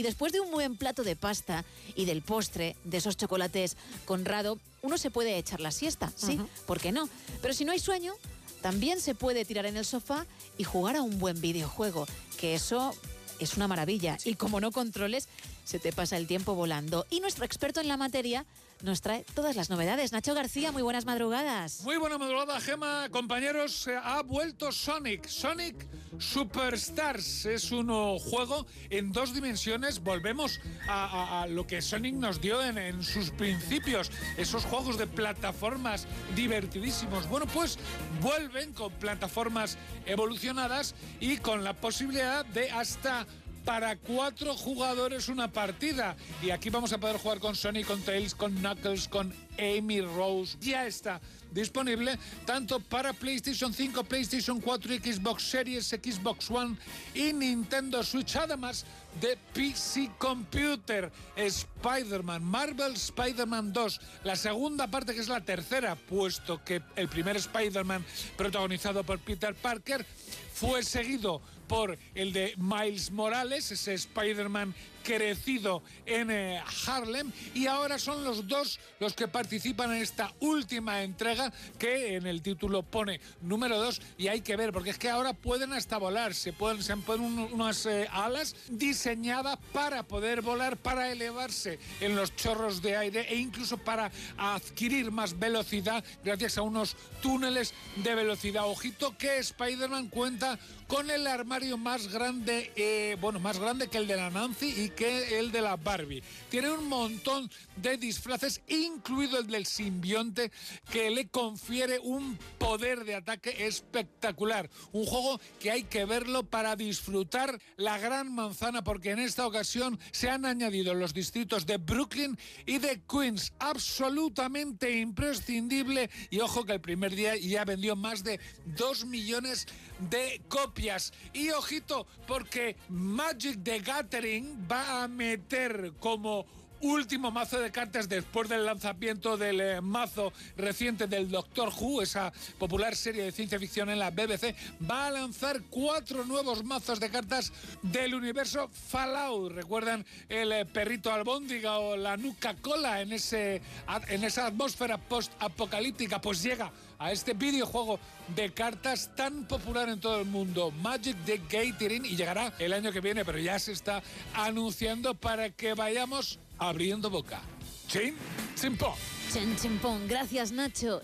Y después de un buen plato de pasta y del postre, de esos chocolates Conrado, uno se puede echar la siesta, sí, ¿por qué no? Pero si no hay sueño, también se puede tirar en el sofá y jugar a un buen videojuego, que eso es una maravilla. Y como no controles, se te pasa el tiempo volando. Y nuestro experto en la materia nos trae todas las novedades. Nacho García, muy buenas madrugadas. Muy buena madrugada, Gema. Compañeros, ha vuelto Sonic. Sonic Superstars es un juego en dos dimensiones. Volvemos a, lo que Sonic nos dio en, en, sus principios. Esos juegos de plataformas divertidísimos. Bueno, pues vuelven con plataformas evolucionadas y con la posibilidad de hasta para cuatro jugadores una partida. Y aquí vamos a poder jugar con Sonic, con Tails, con Knuckles, con Amy Rose. Ya está disponible tanto para PlayStation 5, PlayStation 4, Xbox Series, Xbox One y Nintendo Switch, además de PC Computer, Spider-Man, Marvel Spider-Man 2, la segunda parte que es la tercera, puesto que el primer Spider-Man protagonizado por Peter Parker fue seguido por el de Miles Morales, ese Spider-Man crecido en eh, Harlem. Y ahora son los dos los que participan en esta última entrega que en el título pone número 2 y hay que ver porque es que ahora pueden hasta volar, se pueden se ponen unas eh, alas diseñadas para poder volar, para elevarse en los chorros de aire e incluso para adquirir más velocidad gracias a unos túneles de velocidad. Ojito que Spider-Man cuenta con el armario más grande, eh, bueno, más grande que el de la Nancy que el de la Barbie. Tiene un montón de disfraces, incluido el del simbionte, que le confiere un poder de ataque espectacular. Un juego que hay que verlo para disfrutar la gran manzana, porque en esta ocasión se han añadido los distritos de Brooklyn y de Queens. Absolutamente imprescindible. Y ojo que el primer día ya vendió más de 2 millones de copias. Y ojito, porque Magic the Gathering a meter como último mazo de cartas después del lanzamiento del eh, mazo reciente del Doctor Who, esa popular serie de ciencia ficción en la BBC, va a lanzar cuatro nuevos mazos de cartas del universo Fallout. ¿Recuerdan el eh, perrito albóndiga o la nuca cola en, ese, en esa atmósfera post-apocalíptica? Pues llega a este videojuego de cartas tan popular en todo el mundo, Magic the Gathering, y llegará el año que viene, pero ya se está anunciando para que vayamos abriendo boca. Chin, chimpón. Chin, chimpón. Gracias, Nacho.